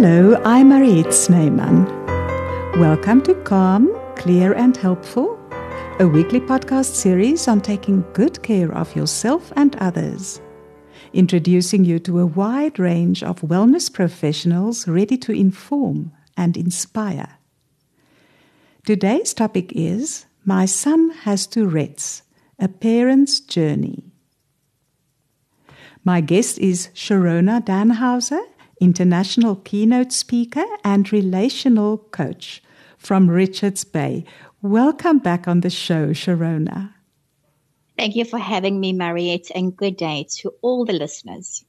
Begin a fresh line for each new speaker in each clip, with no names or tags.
Hello, I'm Mariette Snyman. Welcome to Calm, Clear and Helpful, a weekly podcast series on taking good care of yourself and others. Introducing you to a wide range of wellness professionals ready to inform and inspire. Today's topic is My Son Has Tourette's, a Parent's Journey. My guest is Cherona Dannhauser international keynote speaker and relational coach from Richards Bay. Welcome back on the show, Cherona.
Thank you for having me, Mariette, and good day to all the listeners.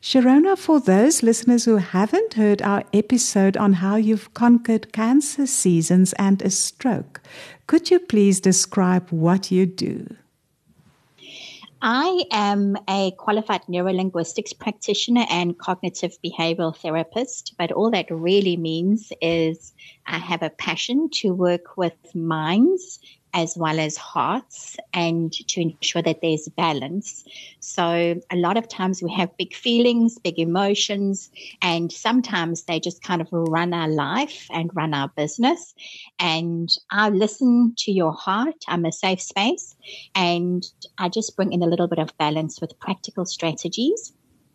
Cherona, for those listeners who haven't heard our episode on how you've conquered cancer seasons and a stroke, could you please describe what you do?
I am a qualified neurolinguistics practitioner and cognitive behavioral therapist, but all that really means is I have a passion to work with minds as well as hearts and to ensure that there's balance. So a lot of times we have big feelings, big emotions, and sometimes they just kind of run our life and run our business. And I listen to your heart. I'm a safe space and I just bring in a little bit of balance with practical strategies.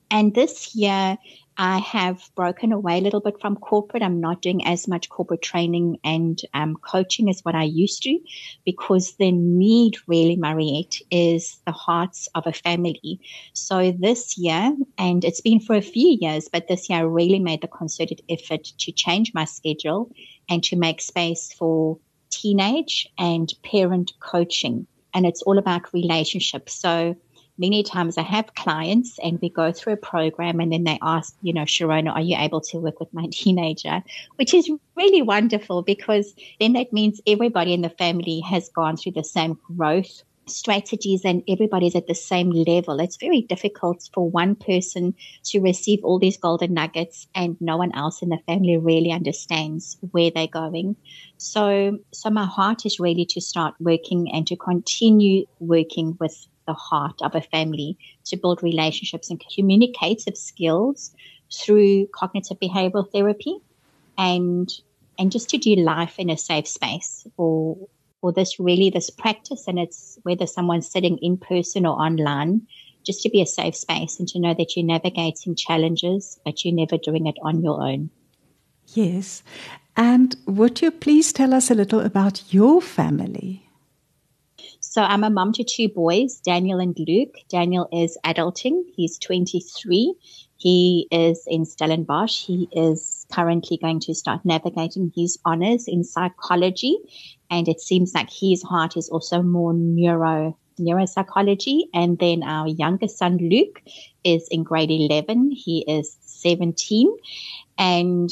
And this year, I have broken away a little bit from corporate. I'm not doing as much corporate training and um, coaching as what I used to because the need really, Mariette, is the hearts of a family. So this year, and it's been for a few years, but this year I really made the concerted effort to change my schedule and to make space for teenage and parent coaching. And it's all about relationships. So many times I have clients and we go through a program and then they ask, you know, Cherona, are you able to work with my teenager? Which is really wonderful because then that means everybody in the family has gone through the same growth strategies and everybody's at the same level. It's very difficult for one person to receive all these golden nuggets and no one else in the family really understands where they're going. So, so my heart is really to start working and to continue working with the heart of a family to build relationships and communicative skills through cognitive behavioral therapy and and just to do life in a safe space for for this really this practice. And it's whether someone's sitting in person or online just to be a safe space and to know that you're navigating challenges but you're never doing it on your own.
Yes. And would you please tell us a little about your family
so I'm a mom to two boys, Daniel and Luke. Daniel is adulting. He's 23. He is in Stellenbosch. He is currently going to start navigating his honors in psychology. And it seems like his heart is also more neuro neuropsychology. And then our youngest son, Luke, is in grade 11. He is 17. And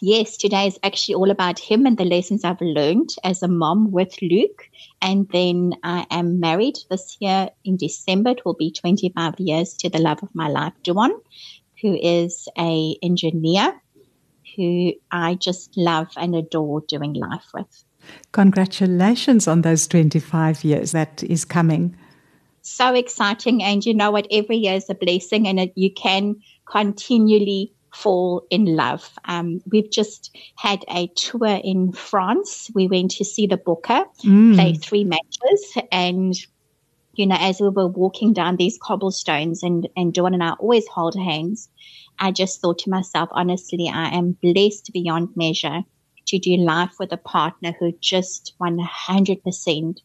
yes, today is actually all about him and the lessons I've learned as a mom with Luke. And then I am married this year in December. It will be 25 years to the love of my life, Duan, who is a engineer who I just love and adore doing life with.
Congratulations on those 25 years that is coming.
So exciting. And you know what? Every year is a blessing and it, you can continually fall in love. Um, we've just had a tour in France. We went to see the Bokke mm. play three matches and you know, as we were walking down these cobblestones and, and Dawn and I always hold hands, I just thought to myself, honestly, I am blessed beyond measure to do life with a partner who just 100%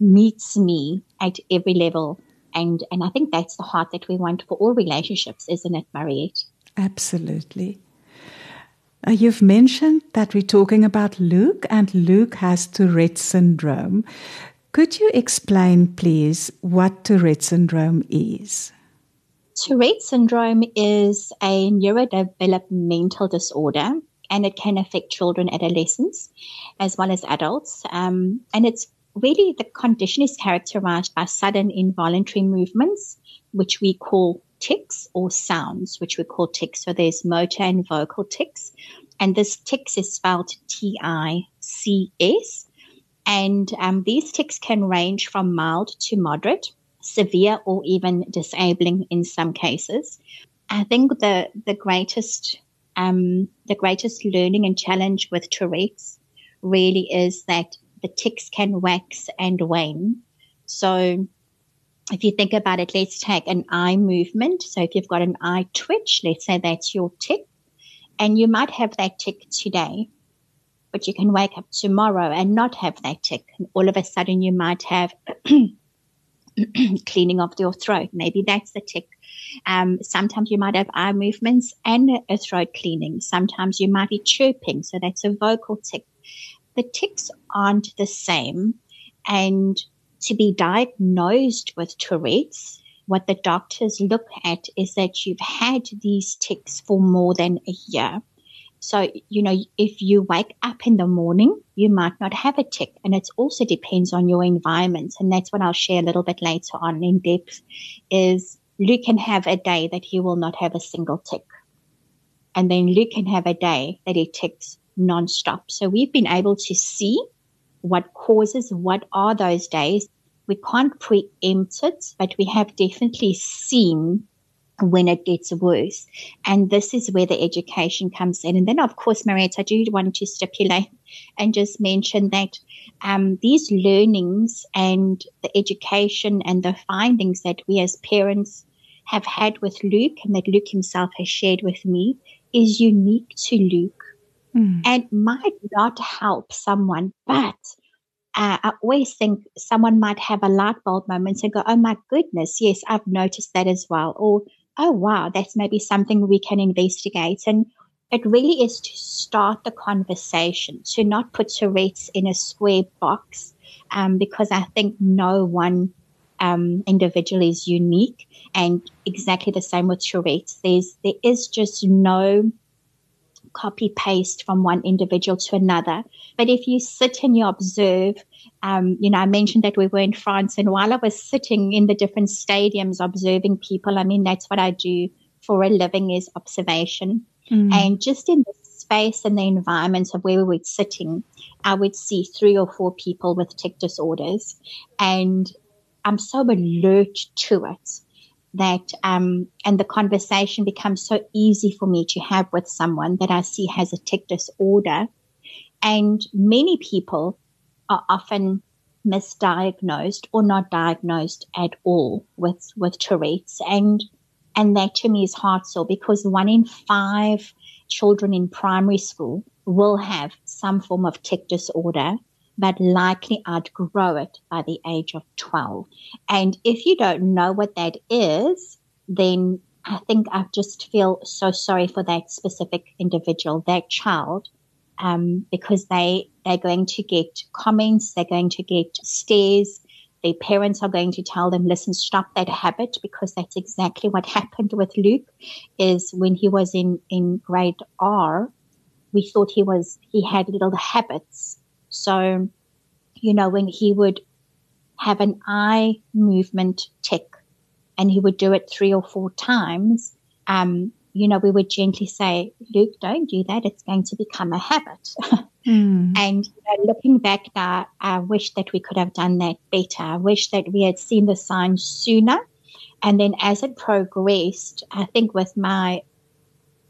meets me at every level. And, and I think that's the heart that we want for all relationships, isn't it, Mariette?
Absolutely. Uh, you've mentioned that we're talking about Luke, and Luke has Tourette syndrome. Could you explain, please, what Tourette syndrome is?
Tourette syndrome is a neurodevelopmental disorder and it can affect children, adolescents, as well as adults. Um, and it's really the condition is characterized by sudden involuntary movements, which we call tics or sounds, which we call tics. So there's motor and vocal tics. And this tics is spelled T I C S. And um, these tics can range from mild to moderate, severe, or even disabling in some cases. I think the the greatest um, the greatest learning and challenge with Tourette's really is that the tics can wax and wane. So if you think about it, let's take an eye movement. So if you've got an eye twitch, let's say that's your tic, and you might have that tic today, but you can wake up tomorrow and not have that tic. And all of a sudden you might have cleaning of your throat. Maybe that's the tic. Um, sometimes you might have eye movements and a throat cleaning. Sometimes you might be chirping. So that's a vocal tic. The tics aren't the same. And to be diagnosed with Tourette's, what the doctors look at is that you've had these tics for more than a year. So, you know, if you wake up in the morning, you might not have a tic. And it also depends on your environment. And that's what I'll share a little bit later on in depth is Luke can have a day that he will not have a single tic. And then Luke can have a day that he ticks nonstop. So we've been able to see what causes, what are those days. We can't preempt it, but we have definitely seen when it gets worse. And this is where the education comes in. And then, of course, Mariette, I do want to stipulate and just mention that um, these learnings and the education and the findings that we as parents have had with Luke and that Luke himself has shared with me is unique to Luke mm. and might not help someone, but uh, I always think someone might have a light bulb moment and go, Oh my goodness, yes, I've noticed that as well. Or, Oh wow, that's maybe something we can investigate. And it really is to start the conversation, to not put Tourette's in a square box, um, because I think no one um, individual is unique. And exactly the same with Tourette's. There's there is just no copy paste from one individual to another. But if you sit and you observe, um, you know, I mentioned that we were in France, and while I was sitting in the different stadiums observing people, I mean, that's what I do for a living is observation. Mm. And just in the space and the environment of where we were sitting, I would see three or four people with tic disorders. And I'm so alert to it that um, and the conversation becomes so easy for me to have with someone that I see has a tic disorder. And many people are often misdiagnosed or not diagnosed at all with with Tourette's, and and that to me is hard so because one in five children in primary school will have some form of tic disorder but likely outgrow it by the age of 12. And if you don't know what that is, then I think I just feel so sorry for that specific individual, that child, um, because they, they're going to get comments, they're going to get stares, their parents are going to tell them, listen, stop that habit because that's exactly what happened with Luke is when he was in, in grade R, we thought he was, he had little habits so, you know, when he would have an eye movement tic and he would do it three or four times, um, you know, we would gently say, Luke, don't do that. It's going to become a habit. Mm. And you know, looking back now, I wish that we could have done that better. I wish that we had seen the signs sooner. And then as it progressed, I think with my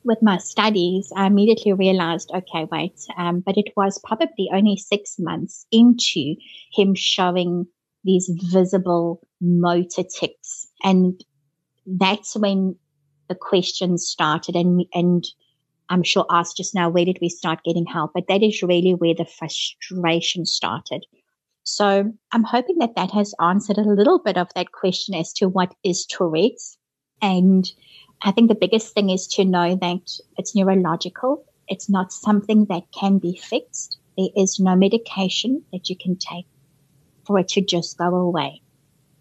with my studies, I immediately realized, okay, wait, um, but it was probably only six months into him showing these visible motor tics. And that's when the questions started and, and I'm sure asked just now, where did we start getting help? But that is really where the frustration started. So I'm hoping that that has answered a little bit of that question as to what is Tourette's and I think the biggest thing is to know that it's neurological. It's not something that can be fixed. There is no medication that you can take for it to just go away.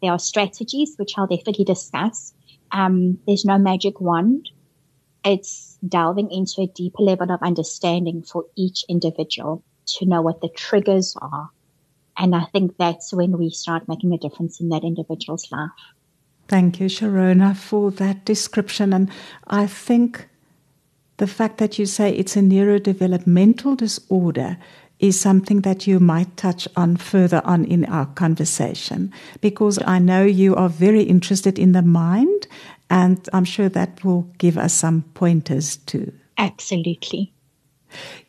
There are strategies, which I'll definitely discuss. Um, there's no magic wand. It's delving into a deeper level of understanding for each individual to know what the triggers are. And I think that's when we start making a difference in that individual's life.
Thank you, Cherona, for that description. And I think the fact that you say it's a neurodevelopmental disorder is something that you might touch on further on in our conversation because I know you are very interested in the mind and I'm sure that will give us some pointers too.
Absolutely.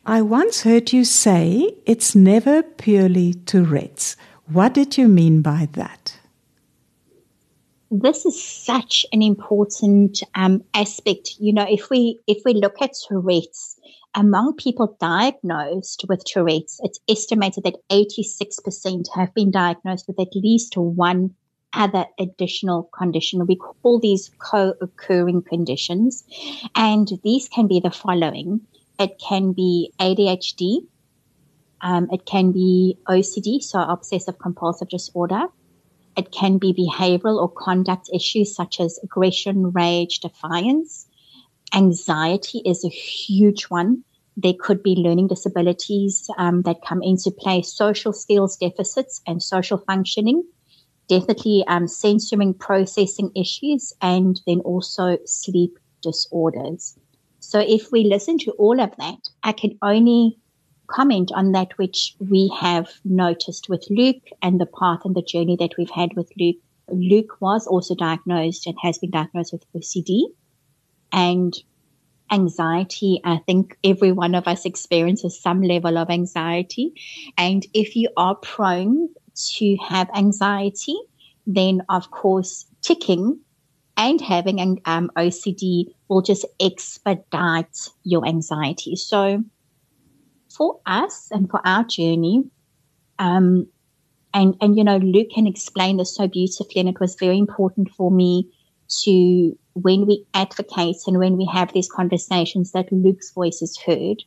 I once heard you say it's never purely Tourette's. What did you mean by that?
This is such an important um, aspect. You know, if we if we look at Tourette's, among people diagnosed with Tourette's, it's estimated that 86% have been diagnosed with at least one other additional condition. We call these co-occurring conditions. And these can be the following. It can be ADHD. Um, it can be OCD, so obsessive compulsive disorder. It can be behavioral or conduct issues such as aggression, rage, defiance. Anxiety is a huge one. There could be learning disabilities um, that come into play, social skills deficits and social functioning definitely um, sensory processing issues and then also sleep disorders. So if we listen to all of that, I can only comment on that which we have noticed with Luke and the path and the journey that we've had with Luke. Luke was also diagnosed and has been diagnosed with OCD and anxiety. I think every one of us experiences some level of anxiety. And if you are prone to have anxiety, then of course ticking and having an um, OCD will just expedite your anxiety. So for us and for our journey, um, and, and, you know, Luke can explain this so beautifully. And it was very important for me to, when we advocate and when we have these conversations, that Luke's voice is heard.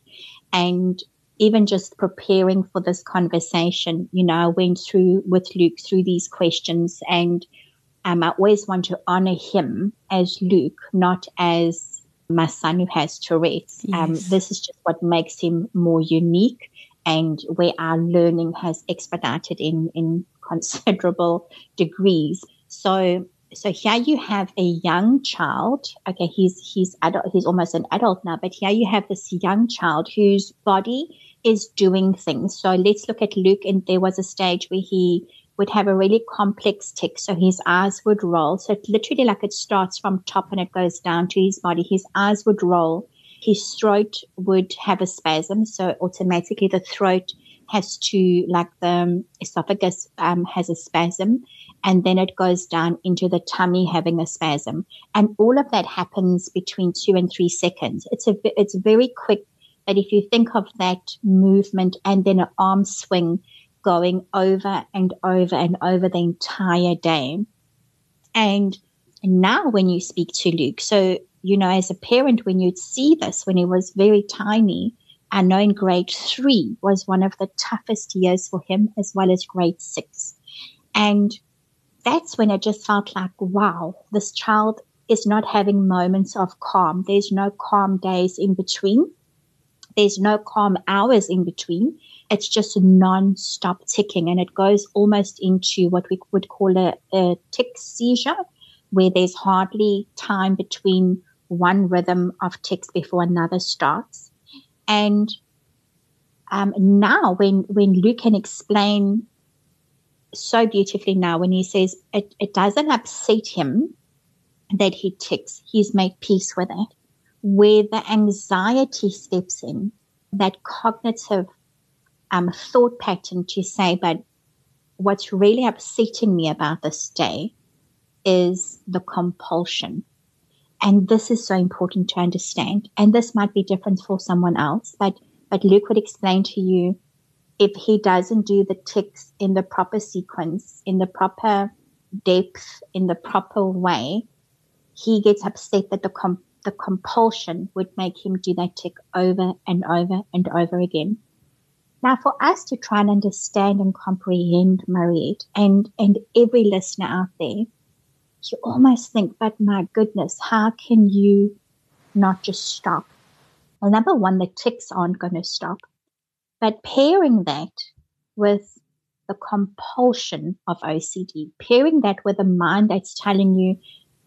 And even just preparing for this conversation, you know, I went through with Luke through these questions and um, I always want to honor him as Luke, not as my son who has Tourette's. Um, yes. Um, this is just what makes him more unique and where our learning has expedited in, in considerable degrees. So so here you have a young child. Okay, he's he's adult. He's almost an adult now, but here you have this young child whose body is doing things. So let's look at Luke. And there was a stage where he would have a really complex tic. So his eyes would roll. So it literally like it starts from top and it goes down to his body. His eyes would roll. His throat would have a spasm. So automatically the throat has to, like the esophagus, um, has a spasm and then it goes down into the tummy having a spasm. And all of that happens between two and three seconds. It's a, it's very quick but if you think of that movement and then an arm swing going over and over and over the entire day. And now when you speak to Luke, so, you know, as a parent, when you'd see this when he was very tiny, I know in grade three was one of the toughest years for him as well as grade six. And that's when I just felt like, wow, this child is not having moments of calm. There's no calm days in between. There's no calm hours in between. It's just non-stop ticking and it goes almost into what we would call a, a tic seizure where there's hardly time between one rhythm of tics before another starts. And um, now when, when Luke can explain so beautifully now when he says it, it doesn't upset him that he ticks, he's made peace with it where the anxiety steps in, that cognitive um, thought pattern to say, but what's really upsetting me about this day is the compulsion. And this is so important to understand. And this might be different for someone else, but, but Luke would explain to you if he doesn't do the tics in the proper sequence, in the proper depth, in the proper way, he gets upset that the com- the compulsion would make him do that tic over and over and over again. Now, for us to try and understand and comprehend Mariette and, and every listener out there, you almost think, but my goodness, how can you not just stop? Well, number one, the tics aren't going to stop. But pairing that with the compulsion of OCD, pairing that with a mind that's telling you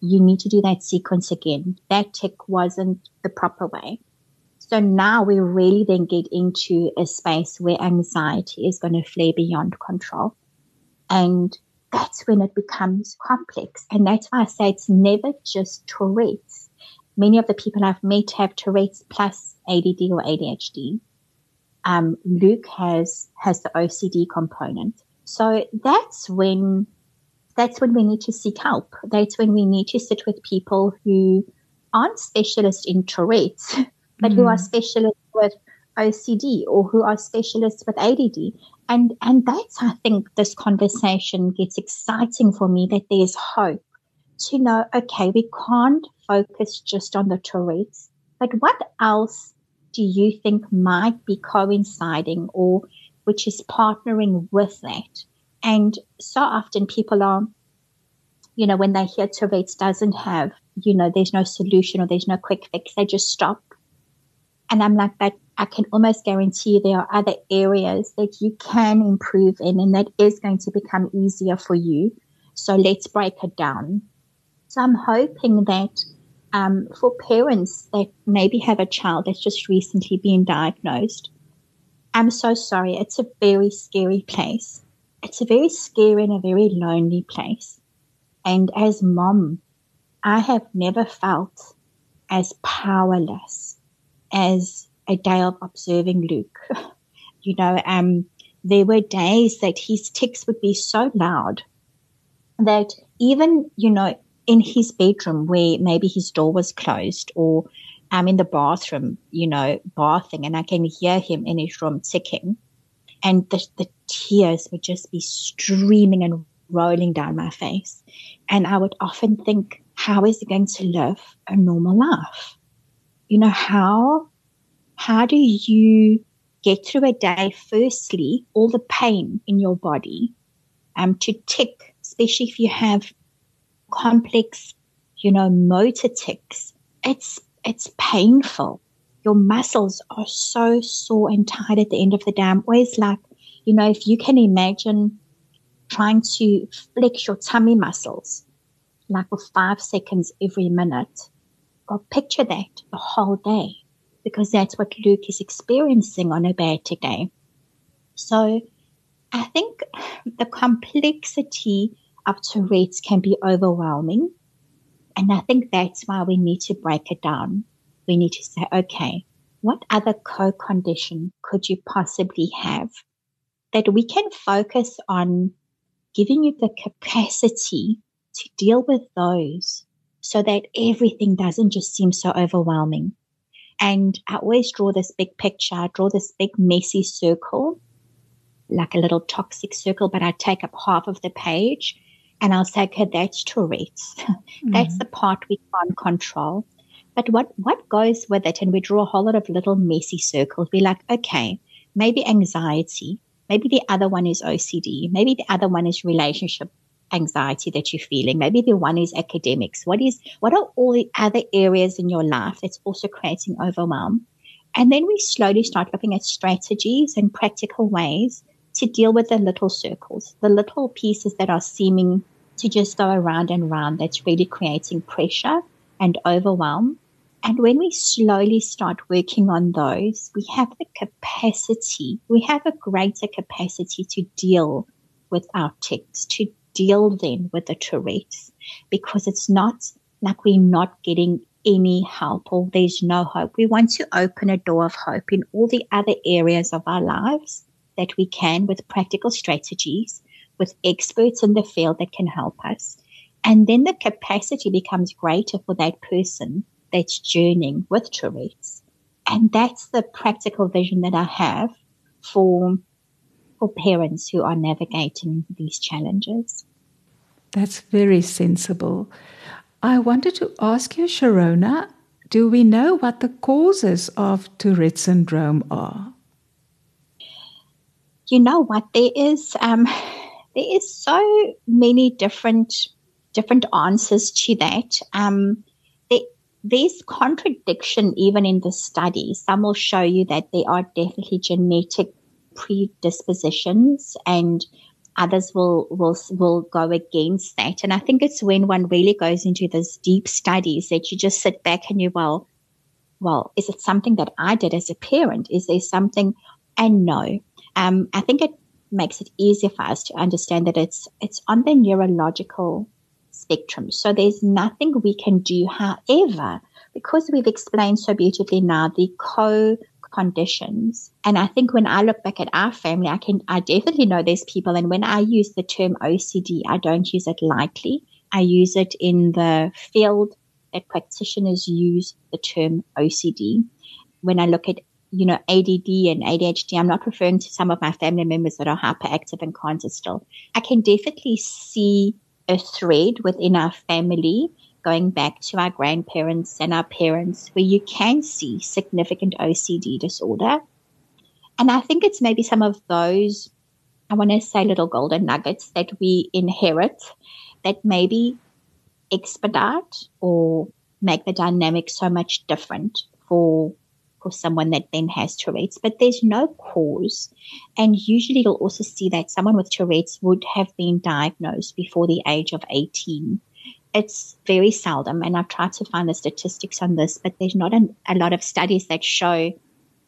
you need to do that sequence again. That tick wasn't the proper way. So now we really then get into a space where anxiety is going to flare beyond control. And that's when it becomes complex. And that's why I say it's never just Tourette's. Many of the people I've met have Tourette's plus ADD or ADHD. Um, Luke has, has the OCD component. So that's when, that's when we need to seek help. That's when we need to sit with people who aren't specialists in Tourette's, but mm. who are mm. specialists with OCD or who are specialists with ADD. And, and that's, I think, this conversation gets exciting for me that there's hope to know, okay, we can't focus just on the Tourette's, but what else do you think might be coinciding or which is partnering with that? And so often people are, you know, when they hear Tourette's doesn't have, you know, there's no solution or there's no quick fix, they just stop. And I'm like, but I can almost guarantee there are other areas that you can improve in and that is going to become easier for you. So let's break it down. So I'm hoping that um, for parents that maybe have a child that's just recently been diagnosed, I'm so sorry. It's a very scary place. It's a very scary and a very lonely place. And as mom, I have never felt as powerless as a day of observing Luke. you know, um, there were days that his tics would be so loud that even, you know, in his bedroom where maybe his door was closed or I'm in the bathroom, you know, bathing and I can hear him in his room ticking and the, the tears would just be streaming and rolling down my face. And I would often think, how is he going to live a normal life? You know, how, how do you get through a day? Firstly, all the pain in your body, um, to tick, especially if you have complex, you know, motor tics. It's, it's painful. Your muscles are so sore and tight at the end of the day. I'm always like, you know, if you can imagine trying to flex your tummy muscles, like for five seconds every minute, or picture that the whole day, because that's what Luke is experiencing on a bad day. So I think the complexity of Tourette's can be overwhelming. And I think that's why we need to break it down. We need to say, okay, what other co-condition could you possibly have that we can focus on giving you the capacity to deal with those so that everything doesn't just seem so overwhelming. And I always draw this big picture, I draw this big messy circle, like a little toxic circle, but I take up half of the page and I'll say, okay, that's Tourette's. Mm-hmm. that's the part we can't control. But what, what goes with it? And we draw a whole lot of little messy circles. We're like, okay, maybe anxiety. Maybe the other one is OCD. Maybe the other one is relationship anxiety that you're feeling. Maybe the one is academics. What is, what are all the other areas in your life that's also creating overwhelm? And then we slowly start looking at strategies and practical ways to deal with the little circles, the little pieces that are seeming to just go around and round that's really creating pressure and overwhelm. And when we slowly start working on those, we have the capacity, we have a greater capacity to deal with our tics, to deal then with the Tourette's, because it's not like we're not getting any help or there's no hope. We want to open a door of hope in all the other areas of our lives that we can with practical strategies, with experts in the field that can help us. And then the capacity becomes greater for that person that's journeying with Tourette's. And that's the practical vision that I have for, for parents who are navigating these challenges.
That's very sensible. I wanted to ask you, Cherona, do we know what the causes of Tourette syndrome are?
You know what? There is um, there is so many different different answers to that. Um, there, there's contradiction even in the study. Some will show you that there are definitely genetic predispositions and others will, will, will go against that. And I think it's when one really goes into those deep studies that you just sit back and you, well, well, is it something that I did as a parent? Is there something? And no, um, I think it makes it easier for us to understand that it's it's on the neurological spectrum. So there's nothing we can do. However, because we've explained so beautifully now the co conditions. And I think when I look back at our family, I can, I definitely know there's people. And when I use the term OCD, I don't use it lightly. I use it in the field that practitioners use the term OCD. When I look at, you know, ADD and ADHD, I'm not referring to some of my family members that are hyperactive and can't still. I can definitely see a thread within our family going back to our grandparents and our parents where you can see significant OCD disorder. And I think it's maybe some of those, I want to say little golden nuggets that we inherit that maybe expedite or make the dynamic so much different for for someone that then has Tourette's, but there's no cause. And usually you'll also see that someone with Tourette's would have been diagnosed before the age of 18 it's very seldom, and I've tried to find the statistics on this, but there's not an, a lot of studies that show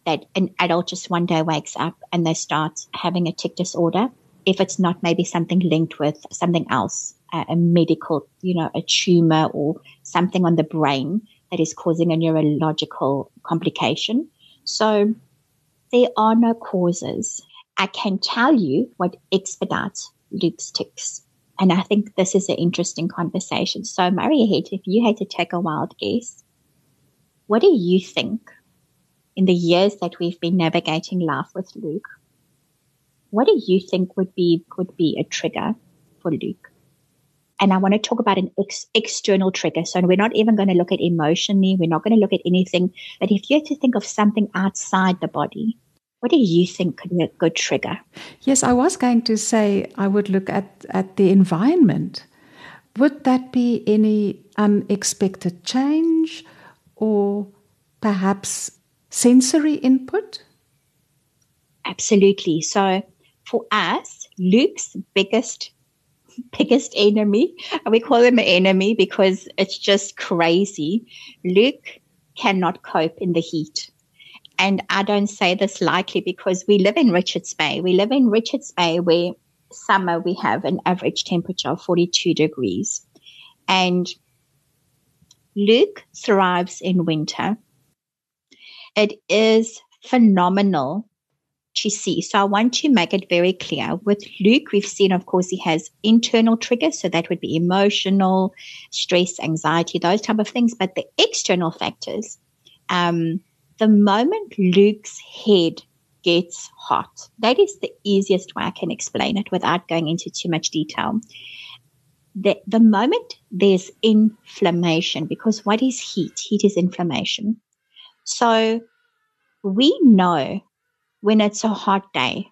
that an adult just one day wakes up and they start having a tic disorder. If it's not maybe something linked with something else, a, a medical, you know, a tumor or something on the brain that is causing a neurological complication. So there are no causes. I can tell you what expedites Luke's tics. And I think this is an interesting conversation. So, Mariette, if you had to take a wild guess, what do you think in the years that we've been navigating life with Luke? What do you think would be would be a trigger for Luke? And I want to talk about an ex- external trigger. So we're not even going to look at emotionally. We're not going to look at anything. But if you had to think of something outside the body, what do you think could be a good trigger?
Yes, I was going to say I would look at, at the environment. Would that be any unexpected change or perhaps sensory input?
Absolutely. So for us, Luke's biggest biggest enemy, and we call him an enemy because it's just crazy. Luke cannot cope in the heat. And I don't say this lightly because we live in Richards Bay. We live in Richards Bay where summer we have an average temperature of 42 degrees. And Luke thrives in winter. It is phenomenal to see. So I want to make it very clear. With Luke, we've seen, of course, he has internal triggers. So that would be emotional, stress, anxiety, those type of things. But the external factors, um, the moment Luke's head gets hot, that is the easiest way I can explain it without going into too much detail. The, the moment there's inflammation, because what is heat? Heat is inflammation. So we know when it's a hot day,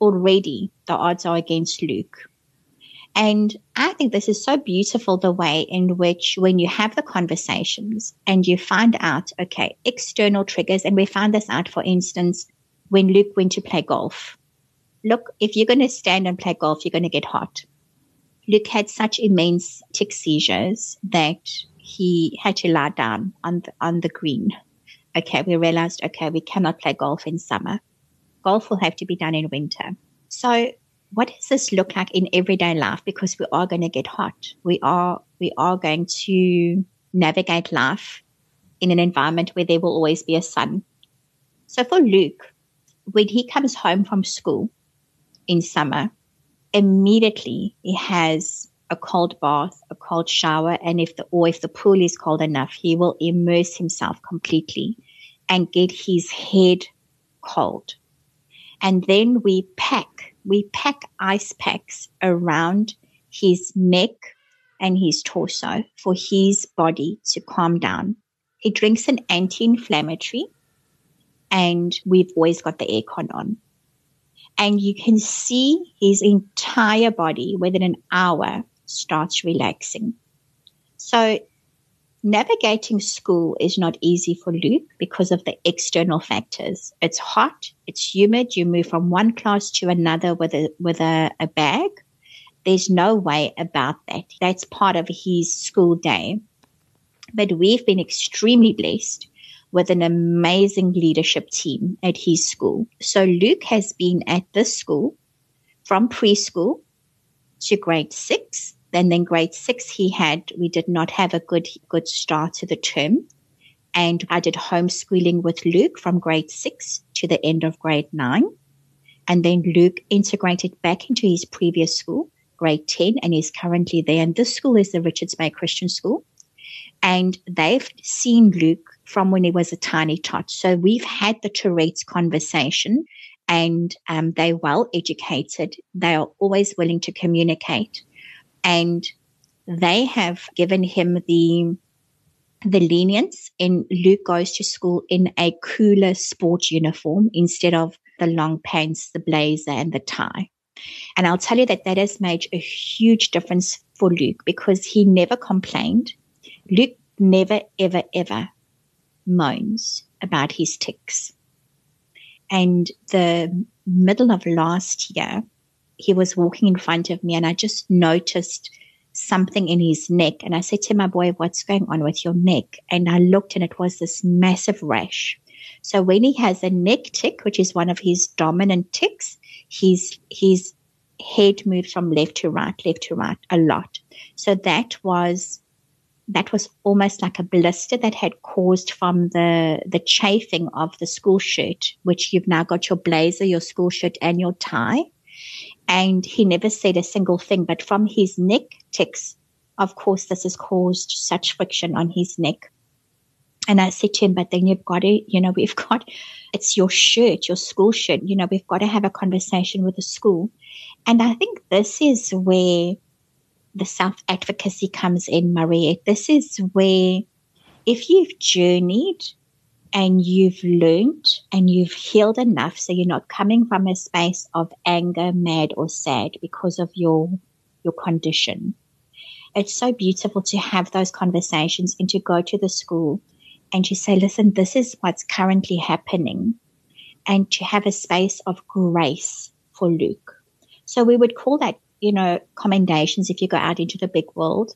already the odds are against Luke. And I think this is so beautiful the way in which when you have the conversations and you find out, okay, external triggers, and we found this out, for instance, when Luke went to play golf. Look, if you're going to stand and play golf, you're going to get hot. Luke had such immense tic seizures that he had to lie down on the, on the green. Okay, we realized, okay, we cannot play golf in summer. Golf will have to be done in winter. So what does this look like in everyday life? Because we are going to get hot. We are, we are going to navigate life in an environment where there will always be a sun. So for Luke, when he comes home from school in summer, immediately he has a cold bath, a cold shower, and if the or if the pool is cold enough, he will immerse himself completely and get his head cold. And then we pack we pack ice packs around his neck and his torso for his body to calm down. He drinks an anti-inflammatory and we've always got the aircon on. And you can see his entire body within an hour starts relaxing. So navigating school is not easy for Luke because of the external factors. It's hot, it's humid. You move from one class to another with a with a, a bag. There's no way about that. That's part of his school day. But we've been extremely blessed with an amazing leadership team at his school. So Luke has been at this school from preschool to grade six. Then then grade six he had we did not have a good good start to the term. And I did homeschooling with Luke from grade six to the end of grade nine. And then Luke integrated back into his previous school, grade 10, and is currently there. And this school is the Richards Bay Christian School. And they've seen Luke from when he was a tiny tot. So we've had the Tourette's conversation and um, they're well educated. They are always willing to communicate. And they have given him the the lenience in Luke goes to school in a cooler sports uniform instead of the long pants, the blazer, and the tie. And I'll tell you that that has made a huge difference for Luke because he never complained. Luke never, ever, ever moans about his tics. And the middle of last year, he was walking in front of me and I just noticed something in his neck. And I said to my boy, what's going on with your neck? And I looked and it was this massive rash. So when he has a neck tic, which is one of his dominant tics, his, his head moves from left to right, left to right a lot. So that was that was almost like a blister that had caused from the the chafing of the school shirt, which you've now got your blazer, your school shirt, and your tie. And he never said a single thing, but from his neck tics, of course, this has caused such friction on his neck. And I said to him, but then you've got to, you know, we've got, it's your shirt, your school shirt, you know, we've got to have a conversation with the school. And I think this is where the self advocacy comes in, Mariette. This is where if you've journeyed and you've learned and you've healed enough, so you're not coming from a space of anger, mad, or sad because of your your condition. It's so beautiful to have those conversations and to go to the school and to say, listen, this is what's currently happening, and to have a space of grace for Luke. So we would call that you know, commendations if you go out into the big world.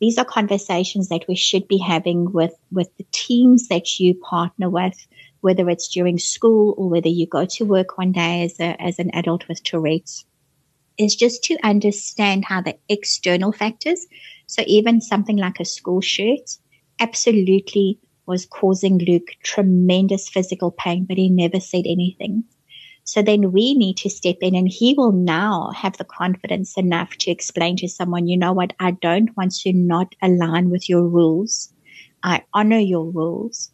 These are conversations that we should be having with, with the teams that you partner with, whether it's during school or whether you go to work one day as a, as an adult with Tourette's is just to understand how the external factors, so even something like a school shirt, absolutely was causing Luke tremendous physical pain, but he never said anything. So then we need to step in and he will now have the confidence enough to explain to someone, you know what? I don't want to not align with your rules. I honor your rules,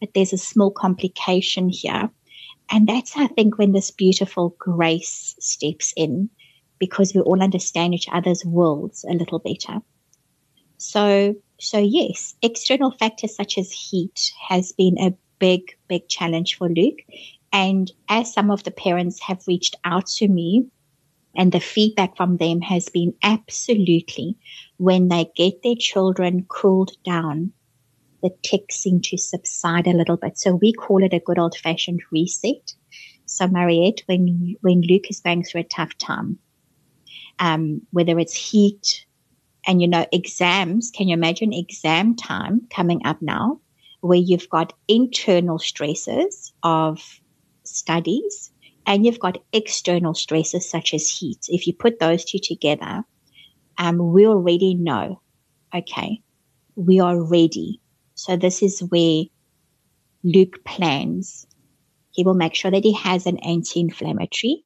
but there's a small complication here. And that's, I think, when this beautiful grace steps in because we all understand each other's worlds a little better. So, so yes, external factors such as heat has been a big, big challenge for Luke. And as some of the parents have reached out to me, and the feedback from them has been absolutely when they get their children cooled down, the tics seem to subside a little bit. So we call it a good old fashioned reset. So Mariette, when, when Luke is going through a tough time, um, whether it's heat and, you know, exams, can you imagine exam time coming up now where you've got internal stresses of studies and you've got external stresses such as heat. If you put those two together, um, we already know, okay, we are ready. So this is where Luke plans. He will make sure that he has an anti-inflammatory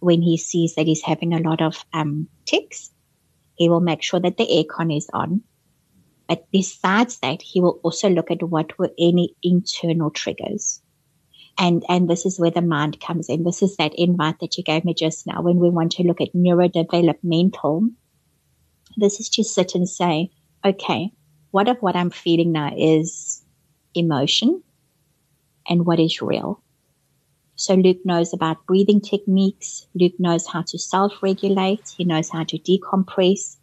when he sees that he's having a lot of um, tics. He will make sure that the aircon is on. But besides that, he will also look at what were any internal triggers. And, and this is where the mind comes in. This is that invite that you gave me just now when we want to look at neurodevelopmental. This is to sit and say, okay, what of what I'm feeling now is emotion and what is real? So Luke knows about breathing techniques. Luke knows how to self-regulate. He knows how to decompress.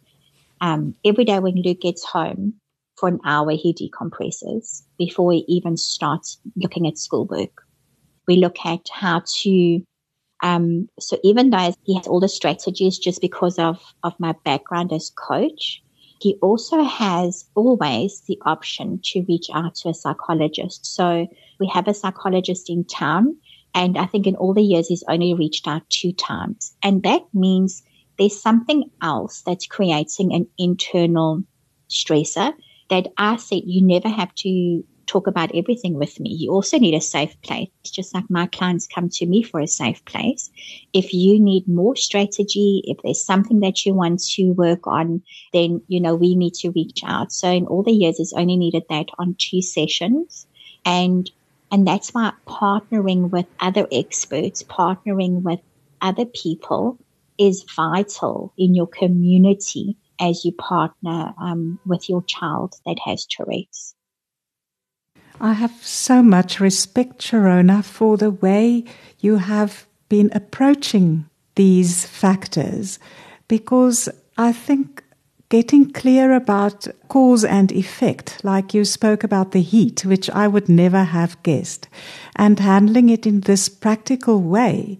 Um, every day when Luke gets home for an hour, he decompresses before he even starts looking at schoolwork we look at how to um, so even though he has all the strategies just because of, of my background as coach, he also has always the option to reach out to a psychologist. So we have a psychologist in town. And I think in all the years, he's only reached out two times. And that means there's something else that's creating an internal stressor that I said you never have to talk about everything with me. You also need a safe place, just like my clients come to me for a safe place. If you need more strategy, if there's something that you want to work on, then, you know, we need to reach out. So in all the years, it's only needed that on two sessions. And, and that's why partnering with other experts, partnering with other people is vital in your community as you partner um, with your child that has Tourette's.
I have so much respect, Cherona, for the way you have been approaching these factors because I think getting clear about cause and effect, like you spoke about the heat, which I would never have guessed, and handling it in this practical way,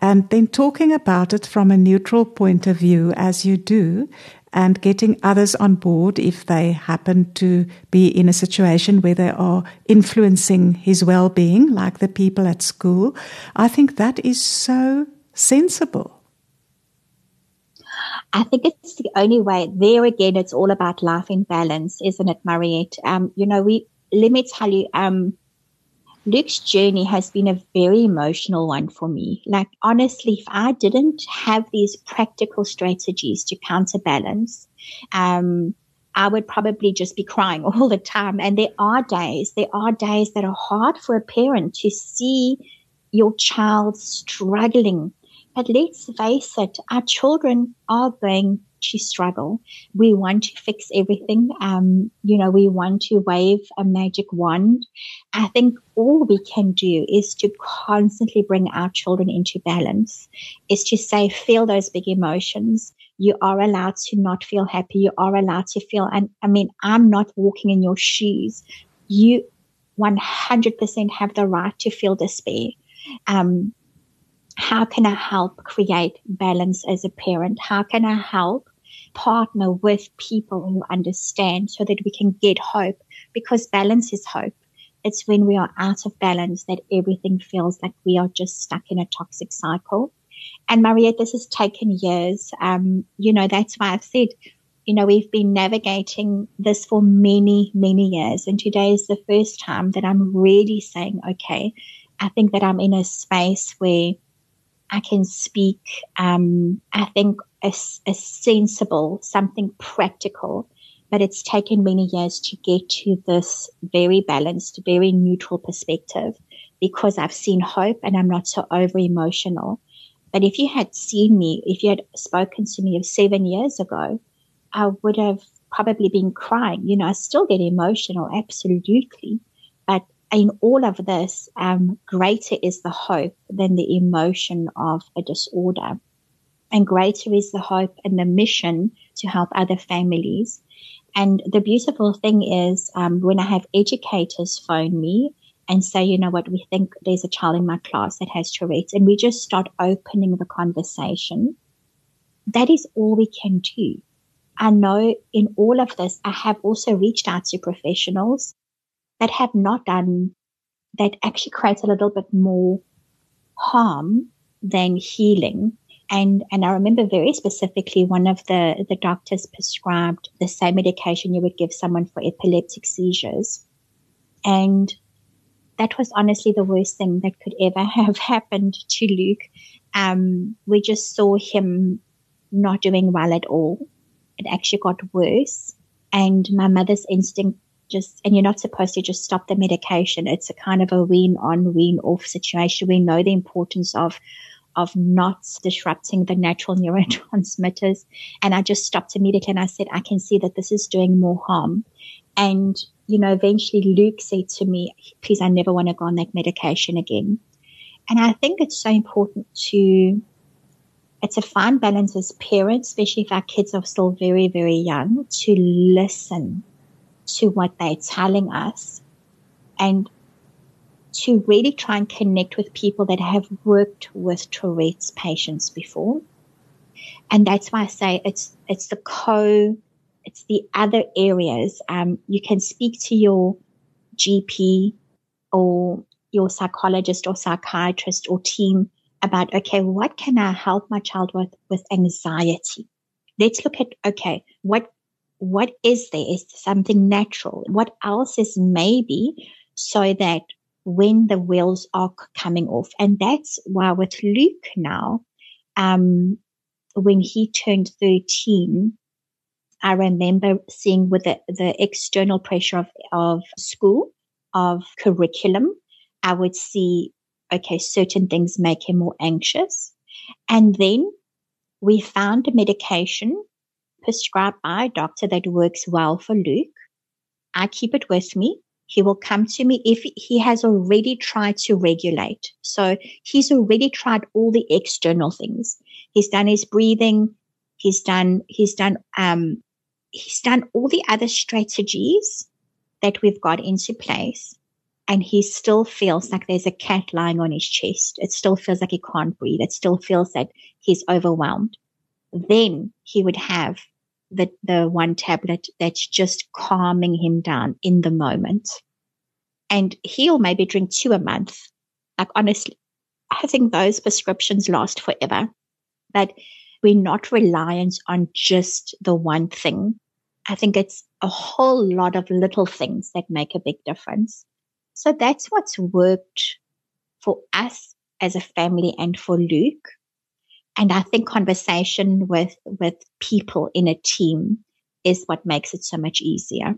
and then talking about it from a neutral point of view as you do, and getting others on board if they happen to be in a situation where they are influencing his well being, like the people at school. I think that is so sensible.
I think it's the only way. There again, it's all about life in balance, isn't it, Mariette? Um, you know, we let me tell you, um, Luke's journey has been a very emotional one for me. Like, honestly, if I didn't have these practical strategies to counterbalance, um, I would probably just be crying all the time. And there are days, there are days that are hard for a parent to see your child struggling. But let's face it, our children are going to struggle. We want to fix everything. Um, you know, we want to wave a magic wand. I think all we can do is to constantly bring our children into balance, is to say, feel those big emotions. You are allowed to not feel happy. You are allowed to feel, and I mean, I'm not walking in your shoes. You 100% have the right to feel despair. Um, how can I help create balance as a parent? How can I help partner with people who understand so that we can get hope? Because balance is hope. It's when we are out of balance that everything feels like we are just stuck in a toxic cycle. And Mariette, this has taken years. Um, you know, that's why I've said, you know, we've been navigating this for many, many years. And today is the first time that I'm really saying, okay, I think that I'm in a space where I can speak, um, I think, a, a sensible, something practical. But it's taken many years to get to this very balanced, very neutral perspective because I've seen hope and I'm not so over emotional. But if you had seen me, if you had spoken to me seven years ago, I would have probably been crying. You know, I still get emotional, absolutely. But in all of this, um, greater is the hope than the emotion of a disorder. And greater is the hope and the mission to help other families. And the beautiful thing is, um, when I have educators phone me and say, you know what, we think there's a child in my class that has Tourette's, and we just start opening the conversation, that is all we can do. I know in all of this, I have also reached out to professionals that have not done that actually creates a little bit more harm than healing. And and I remember very specifically one of the, the doctors prescribed the same medication you would give someone for epileptic seizures. And that was honestly the worst thing that could ever have happened to Luke. Um, we just saw him not doing well at all. It actually got worse. And my mother's instinct just, and you're not supposed to just stop the medication. It's a kind of a wean on, wean off situation. We know the importance of, of not disrupting the natural neurotransmitters. And I just stopped immediately and I said, I can see that this is doing more harm. And, you know, eventually Luke said to me, please, I never want to go on that medication again. And I think it's so important to, it's a fine balance as parents, especially if our kids are still very, very young, to listen to what they're telling us and to really try and connect with people that have worked with Tourette's patients before. And that's why I say it's, it's the co, it's the other areas. Um, you can speak to your GP or your psychologist or psychiatrist or team about, okay, what can I help my child with, with anxiety? Let's look at, okay, what, what is there? Is something natural? What else is maybe so that when the wheels are coming off? And that's why with Luke now, um, when he turned 13, I remember seeing with the, the external pressure of, of school, of curriculum, I would see, okay, certain things make him more anxious. And then we found a medication prescribed by a doctor that works well for Luke. I keep it with me. He will come to me if he has already tried to regulate. So he's already tried all the external things. He's done his breathing. He's done, he's done, um, he's done all the other strategies that we've got into place and he still feels like there's a cat lying on his chest. It still feels like he can't breathe. It still feels that he's overwhelmed. Then he would have the, the one tablet that's just calming him down in the moment. And he'll maybe drink two a month. Like honestly, I think those prescriptions last forever. But we're not reliant on just the one thing. I think it's a whole lot of little things that make a big difference. So that's what's worked for us as a family and for Luke. And I think conversation with, with people in a team is what makes it so much easier.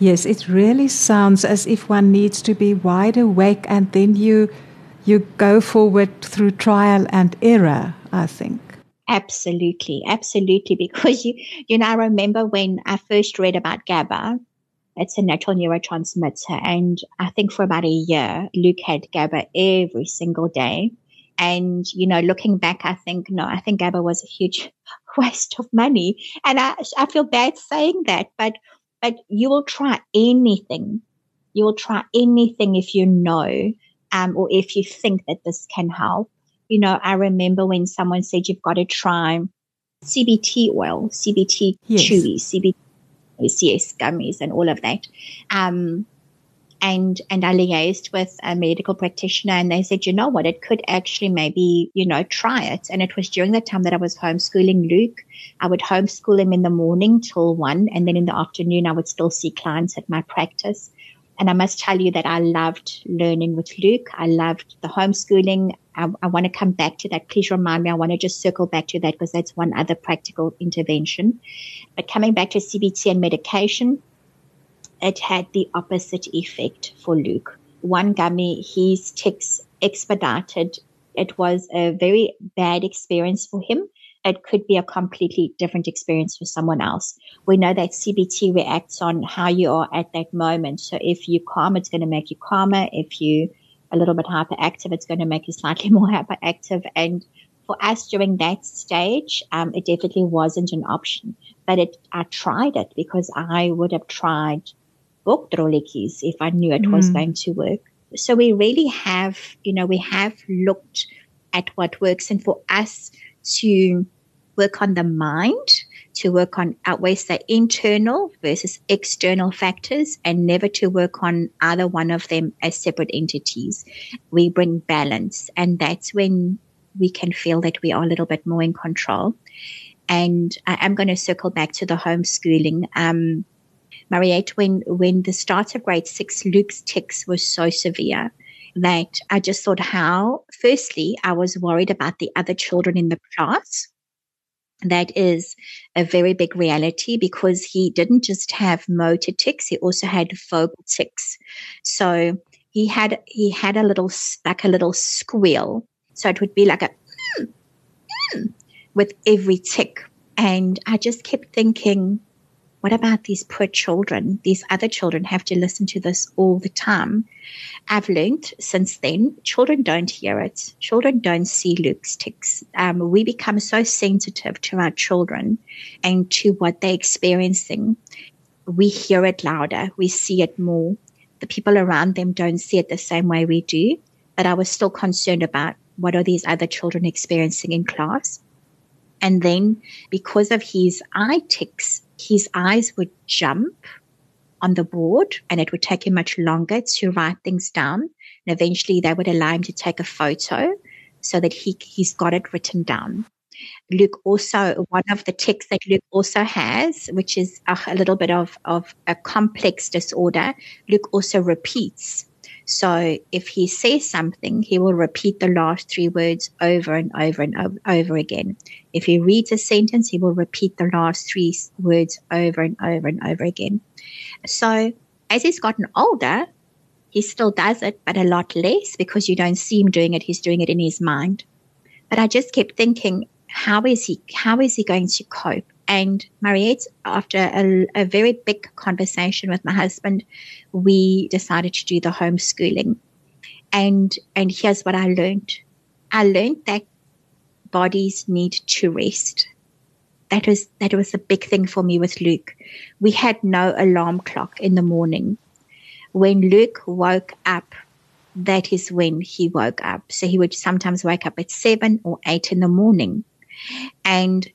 Yes, it really sounds as if one needs to be wide awake and then you you go forward through trial and error, I think.
Absolutely, absolutely. Because you, you know, I remember when I first read about GABA, it's a natural neurotransmitter. And I think for about a year, Luke had GABA every single day. And, you know, looking back, I think, no, I think GABA was a huge waste of money. And I, I feel bad saying that, but, but you will try anything. You will try anything if you know, um, or if you think that this can help you know, I remember when someone said you've got to try CBD oil, CBD yes. chewy, CBD CS gummies and all of that. Um, and, and I liaised with a medical practitioner and they said, you know what, it could actually maybe, you know, try it. And it was during the time that I was homeschooling Luke. I would homeschool him in the morning till one. And then in the afternoon, I would still see clients at my practice. And I must tell you that I loved learning with Luke. I loved the homeschooling. I, I want to come back to that. Please remind me. I want to just circle back to that because that's one other practical intervention. But coming back to CBD and medication, it had the opposite effect for Luke. One gummy, his tics expedited. It was a very bad experience for him it could be a completely different experience for someone else. We know that CBD reacts on how you are at that moment. So if you calm, it's going to make you calmer. If you're a little bit hyperactive, it's going to make you slightly more hyperactive. And for us during that stage, um, it definitely wasn't an option. But it, I tried it because I would have tried bokdrolletjies if I knew it mm. was going to work. So we really have, you know, we have looked at what works. And for us, to work on the mind, to work on outweighs the internal versus external factors, and never to work on either one of them as separate entities. We bring balance, and that's when we can feel that we are a little bit more in control. And I am going to circle back to the homeschooling. Um, Mariette, when, when the start of grade six, Luke's tics were so severe that I just thought how, firstly, I was worried about the other children in the class. That is a very big reality because he didn't just have motor tics, he also had vocal tics. So he had, he had a little, like a little squeal. So it would be like a, mm, mm, with every tic. And I just kept thinking, what about these poor children? These other children have to listen to this all the time. I've learned since then, children don't hear it. Children don't see Luke's tics. Um, we become so sensitive to our children and to what they're experiencing. We hear it louder. We see it more. The people around them don't see it the same way we do. But I was still concerned about what are these other children experiencing in class. And then because of his eye tics, his eyes would jump on the board and it would take him much longer to write things down. And eventually they would allow him to take a photo so that he, he's got it written down. Luke also, one of the tics that Luke also has, which is a, a little bit of, of a complex disorder, Luke also repeats. So if he says something, he will repeat the last three words over and over and over, again. If he reads a sentence, he will repeat the last three words over and over and over again. So as he's gotten older, he still does it, but a lot less because you don't see him doing it. He's doing it in his mind. But I just kept thinking, how is he, how is he going to cope? And Mariette, after a, a very big conversation with my husband, we decided to do the homeschooling. And, and here's what I learned. I learned that bodies need to rest. That was, that was a big thing for me with Luke. We had no alarm clock in the morning. When Luke woke up, that is when he woke up. So he would sometimes wake up at seven or eight in the morning and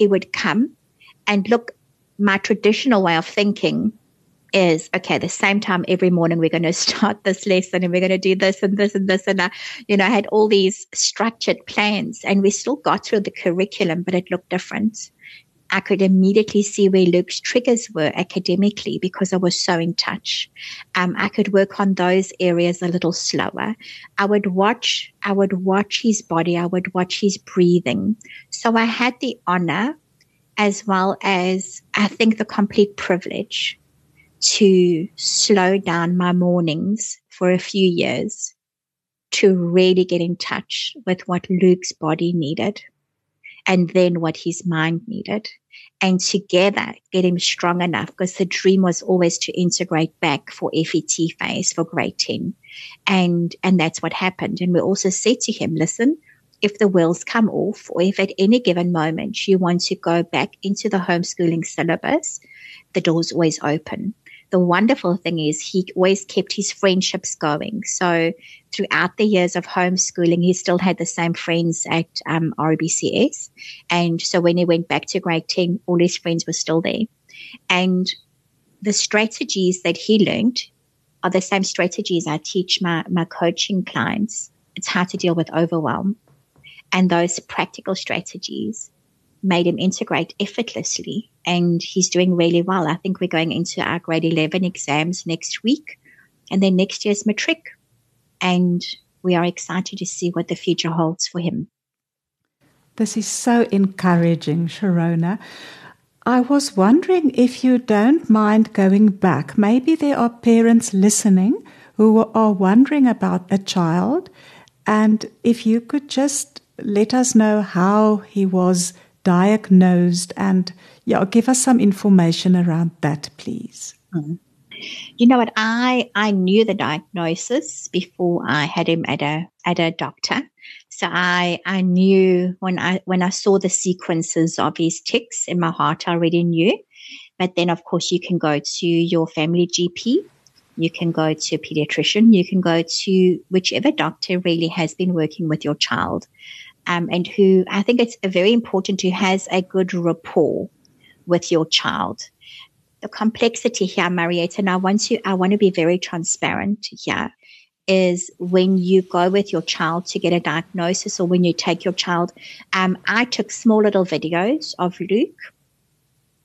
he would come and look, my traditional way of thinking is okay the same time every morning we're going to start this lesson and we're going to do this and this and this. And I, you know I had all these structured plans and we still got through the curriculum but it looked different I could immediately see where Luke's triggers were academically because I was so in touch. Um, I could work on those areas a little slower. I would watch, I would watch his body. I would watch his breathing. So I had the honor as well as I think the complete privilege to slow down my mornings for a few years to really get in touch with what Luke's body needed and then what his mind needed. And together get him strong enough because the dream was always to integrate back for FET phase for grade 10. And, and that's what happened. And we also said to him, listen, if the wheels come off or if at any given moment you want to go back into the homeschooling syllabus, the door's always open the wonderful thing is he always kept his friendships going. So throughout the years of homeschooling, he still had the same friends at um, RBCS. And so when he went back to grade 10, all his friends were still there. And the strategies that he learned are the same strategies I teach my, my coaching clients. It's how to deal with overwhelm. And those practical strategies made him integrate effortlessly and he's doing really well. I think we're going into our grade 11 exams next week and then next year's matric. And we are excited to see what the future holds for him.
This is so encouraging, Cherona. I was wondering if you don't mind going back. Maybe there are parents listening who are wondering about a child, and if you could just let us know how he was diagnosed and yeah, give us some information around that, please. Mm.
You know what? I I knew the diagnosis before I had him at a at a doctor. So I I knew when I when I saw the sequences of his tics in my heart, I already knew. But then, of course, you can go to your family GP. You can go to a pediatrician. You can go to whichever doctor really has been working with your child um, and who I think it's very important to has a good rapport with your child. The complexity here, Mariette, and I want to I want to be very transparent here, is when you go with your child to get a diagnosis or when you take your child. Um, I took small little videos of Luke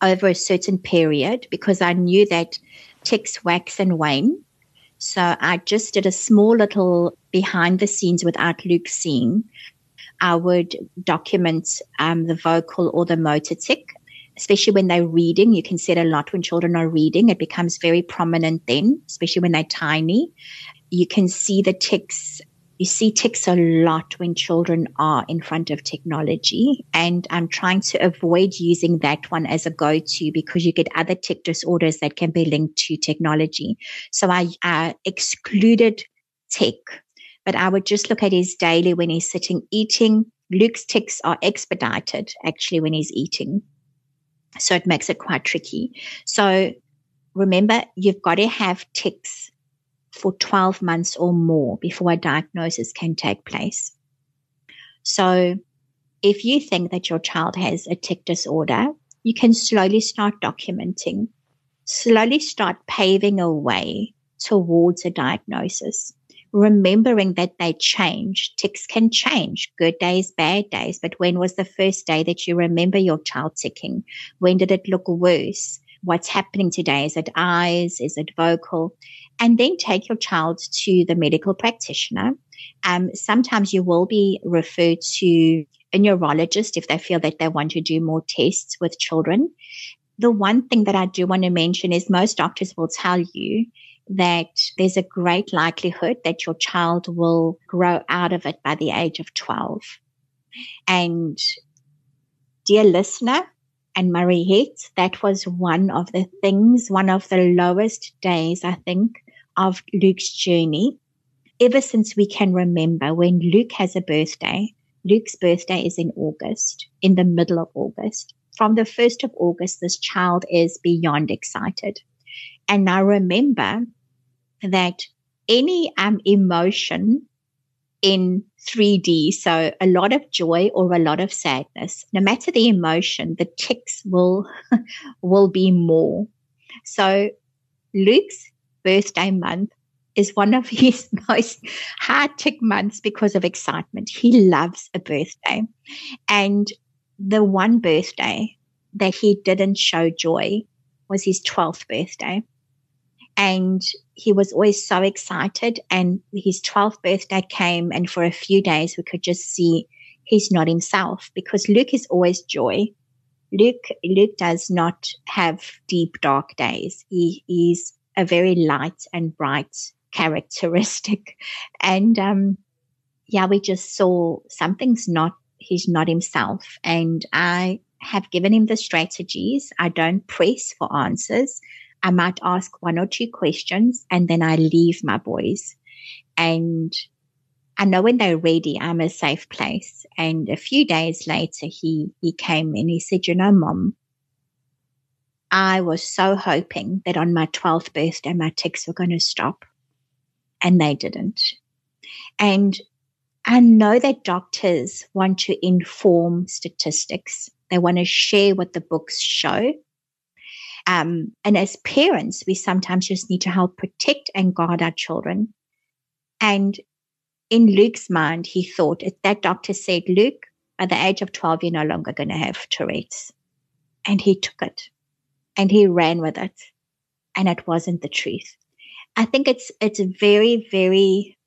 over a certain period because I knew that tics wax and wane. So I just did a small little behind the scenes without Luke seeing I would document um, the vocal or the motor tic, especially when they're reading. You can see it a lot when children are reading. It becomes very prominent then, especially when they're tiny. You can see the tics. You see tics a lot when children are in front of technology. And I'm trying to avoid using that one as a go-to because you get other tic disorders that can be linked to technology. So I uh, excluded tic but I would just look at his daily when he's sitting eating. Luke's tics are expedited actually when he's eating. So it makes it quite tricky. So remember, you've got to have tics for 12 months or more before a diagnosis can take place. So if you think that your child has a tic disorder, you can slowly start documenting, slowly start paving a way towards a diagnosis remembering that they change. Tics can change, good days, bad days. But when was the first day that you remember your child ticking? When did it look worse? What's happening today? Is it eyes? Is it vocal? And then take your child to the medical practitioner. Um, sometimes you will be referred to a neurologist if they feel that they want to do more tests with children. The one thing that I do want to mention is most doctors will tell you that there's a great likelihood that your child will grow out of it by the age of 12. And dear listener and Mariette, that was one of the things, one of the lowest days, I think, of Luke's journey. Ever since we can remember when Luke has a birthday, Luke's birthday is in August, in the middle of August. From the 1st of August, this child is beyond excited. And I remember that any um, emotion in 3D, so a lot of joy or a lot of sadness, no matter the emotion, the tics will will be more. So Luke's birthday month is one of his most high tic months because of excitement. He loves a birthday. And the one birthday that he didn't show joy was his 12th birthday and he was always so excited. And his 12th birthday came, and for a few days, we could just see he's not himself because Luke is always joy. Luke, Luke does not have deep, dark days. He is a very light and bright characteristic. And, um, yeah, we just saw something's not, he's not himself. And I have given him the strategies. I don't press for answers. I might ask one or two questions and then I leave my boys. And I know when they're ready, I'm a safe place. And a few days later, he, he came and he said, you know, mom, I was so hoping that on my 12th birthday, my tics were going to stop and they didn't. And I know that doctors want to inform statistics. They want to share what the books show. Um, and as parents, we sometimes just need to help protect and guard our children. And in Luke's mind, he thought that doctor said, Luke, at the age of 12, you're no longer going to have Tourette's. And he took it and he ran with it. And it wasn't the truth. I think it's, it's very, very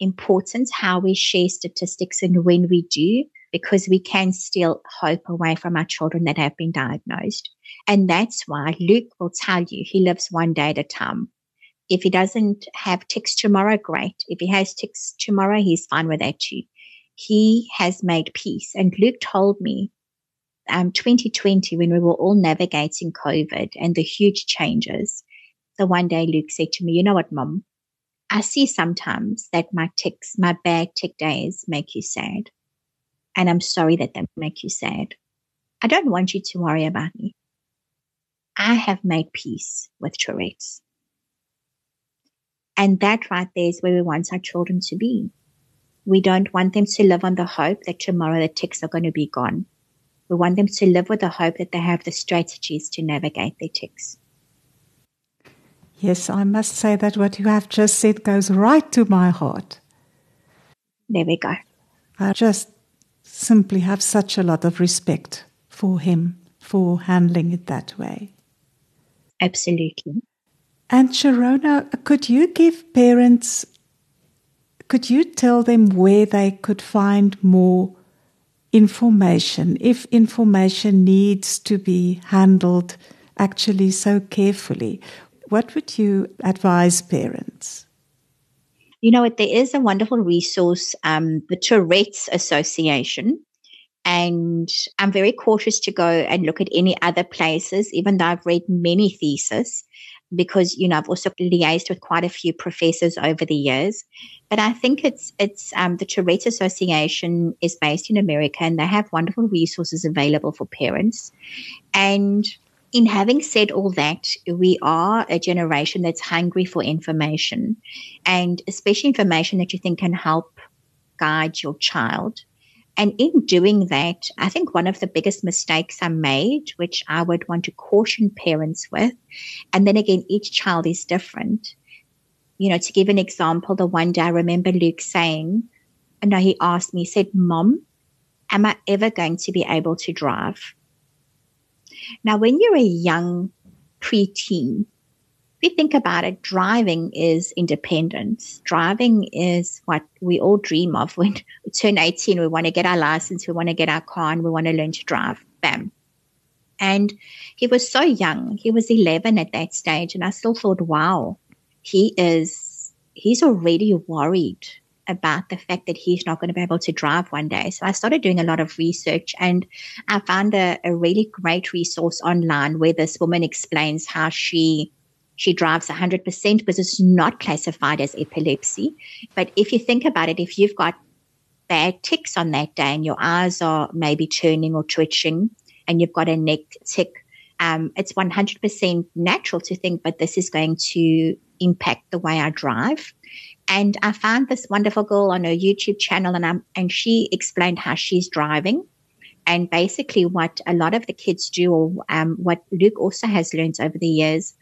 important how we share statistics and when we do, because we can steal hope away from our children that have been diagnosed. And that's why Luke will tell you he lives one day at a time. If he doesn't have tics tomorrow, great. If he has tics tomorrow, he's fine with that too. He has made peace. And Luke told me, um, 2020, when we were all navigating COVID and the huge changes, the one day Luke said to me, you know what, mom? I see sometimes that my tics, my bad tic days make you sad. And I'm sorry that that make you sad. I don't want you to worry about me. I have made peace with Tourette's. And that right there is where we want our children to be. We don't want them to live on the hope that tomorrow the tics are going to be gone. We want them to live with the hope that they have the strategies to navigate their tics.
Yes, I must say that what you have just said goes right to my heart.
There we go.
I just simply have such a lot of respect for him for handling it that way.
Absolutely.
And Cherona, could you give parents, could you tell them where they could find more information if information needs to be handled actually so carefully? What would you advise parents?
You know what? There is a wonderful resource, um, the Tourette's Association. And I'm very cautious to go and look at any other places, even though I've read many theses, because, you know, I've also liaised with quite a few professors over the years. But I think it's, it's, um, the Tourette Association is based in America and they have wonderful resources available for parents. And in having said all that, we are a generation that's hungry for information and especially information that you think can help guide your child. And in doing that, I think one of the biggest mistakes I made, which I would want to caution parents with, and then again, each child is different. You know, to give an example, the one day I remember Luke saying, and now he asked me, he said, Mom, am I ever going to be able to drive? Now, when you're a young preteen, if you think about it, driving is independence. Driving is what we all dream of when we turn 18. We want to get our license, we want to get our car, and we want to learn to drive. Bam. And he was so young. He was 11 at that stage. And I still thought, wow, he is, he's already worried about the fact that he's not going to be able to drive one day. So I started doing a lot of research and I found a, a really great resource online where this woman explains how she she drives 100% because it's not classified as epilepsy. But if you think about it, if you've got bad tics on that day and your eyes are maybe turning or twitching and you've got a neck tic, um, it's 100% natural to think, but this is going to impact the way I drive. And I found this wonderful girl on her YouTube channel and, I'm, and she explained how she's driving. And basically what a lot of the kids do or um, what Luke also has learned over the years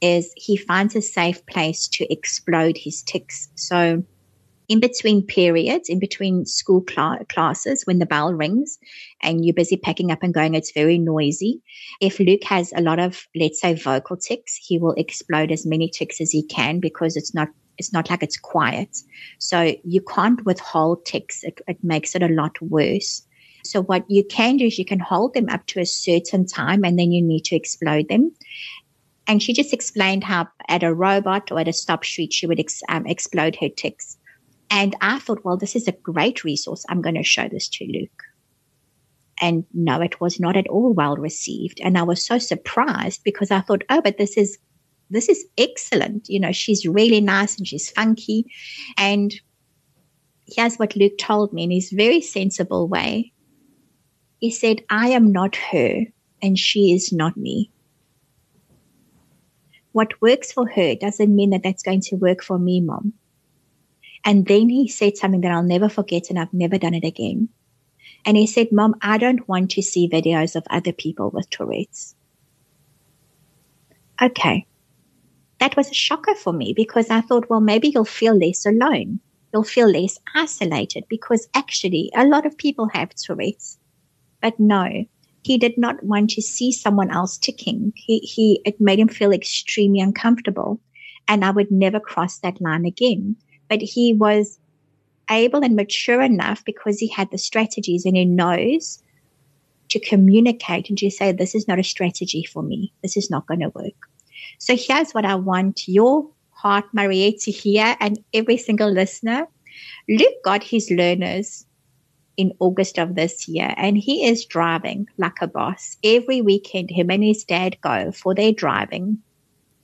is he finds a safe place to explode his tics. So in between periods, in between school cl- classes, when the bell rings and you're busy packing up and going, it's very noisy. If Luke has a lot of, let's say, vocal tics, he will explode as many tics as he can because it's not it's not like it's quiet. So you can't withhold tics. It, it makes it a lot worse. So what you can do is you can hold them up to a certain time and then you need to explode them. And she just explained how at a robot or at a stop street, she would ex, um, explode her tics. And I thought, well, this is a great resource. I'm going to show this to Luke. And no, it was not at all well received. And I was so surprised because I thought, oh, but this is this is excellent. You know, she's really nice and she's funky. And here's what Luke told me in his very sensible way. He said, I am not her and she is not me. What works for her doesn't mean that that's going to work for me, mom. And then he said something that I'll never forget and I've never done it again. And he said, Mom, I don't want to see videos of other people with Tourette's. Okay that was a shocker for me because I thought, well, maybe you'll feel less alone. You'll feel less isolated because actually a lot of people have Tourette's. But no, he did not want to see someone else ticking. He, he, it made him feel extremely uncomfortable. And I would never cross that line again. But he was able and mature enough because he had the strategies and he knows to communicate and to say, this is not a strategy for me. This is not going to work. So here's what I want your heart, Maria, to hear and every single listener. Luke got his learners in August of this year and he is driving like a boss. Every weekend, him and his dad go for their driving.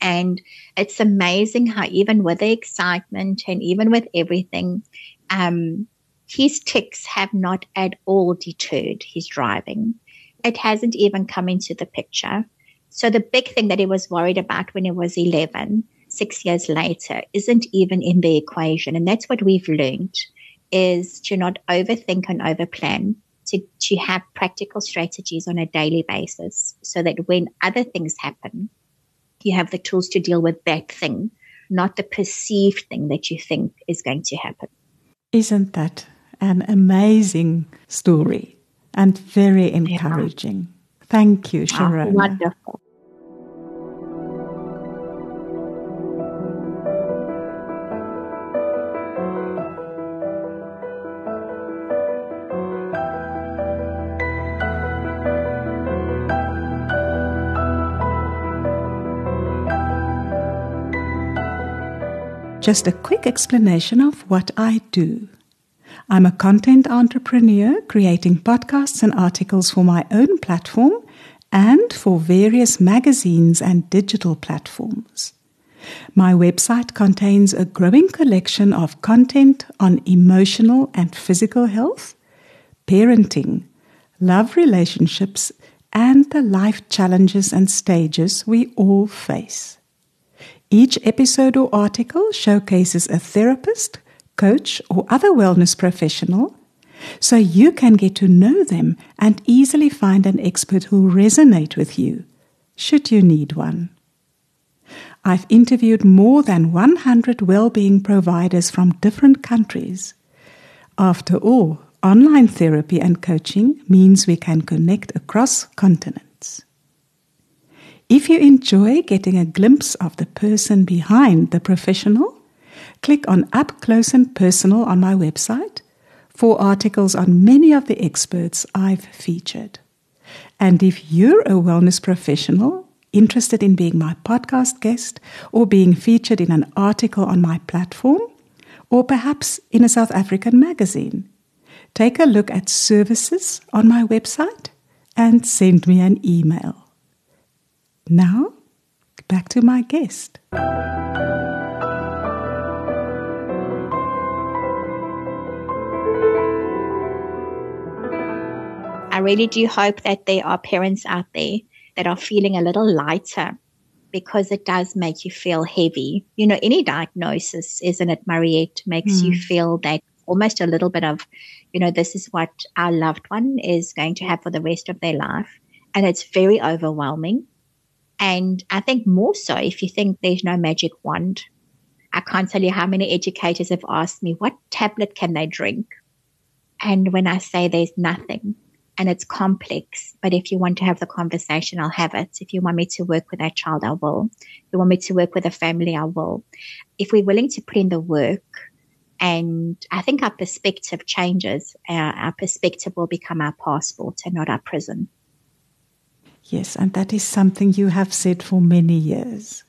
And it's amazing how even with the excitement and even with everything, um, his tics have not at all deterred his driving. It hasn't even come into the picture. So the big thing that he was worried about when he was 11, six years later, isn't even in the equation. And that's what we've learned is to not overthink and overplan, to, to have practical strategies on a daily basis so that when other things happen, you have the tools to deal with that thing, not the perceived thing that you think is going to happen.
Isn't that an amazing story and very encouraging? Yeah. Thank you, Sharon.
Oh, wonderful.
Just a quick explanation of what I do. I'm a content entrepreneur creating podcasts and articles for my own platform and for various magazines and digital platforms. My website contains a growing collection of content on emotional and physical health, parenting, love relationships, and the life challenges and stages we all face. Each episode or article showcases a therapist, coach, or other wellness professional so you can get to know them and easily find an expert who'll resonate with you, should you need one. I've interviewed more than 100 well-being providers from different countries. After all, online therapy and coaching means we can connect across continents. If you enjoy getting a glimpse of the person behind the professional, click on Up Close and Personal on my website for articles on many of the experts I've featured. And if you're a wellness professional interested in being my podcast guest or being featured in an article on my platform, or perhaps in a South African magazine, take a look at services on my website and send me an email. Now, back to my guest.
I really do hope that there are parents out there that are feeling a little lighter because it does make you feel heavy. You know, any diagnosis, isn't it, Mariette, makes mm. you hmm. feel that almost a little bit of, you know, this is what our loved one is going to have for the rest of their life. And it's very overwhelming. And I think more so if you think there's no magic wand. I can't tell you how many educators have asked me, what tablet can they drink? And when I say there's nothing, and it's complex. But if you want to have the conversation, I'll have it. If you want me to work with that child, I will. If you want me to work with a family, I will. If we're willing to put in the work, and I think our perspective changes, our, our perspective will become our passport and not our prison.
Yes, and that is something you have said for many years.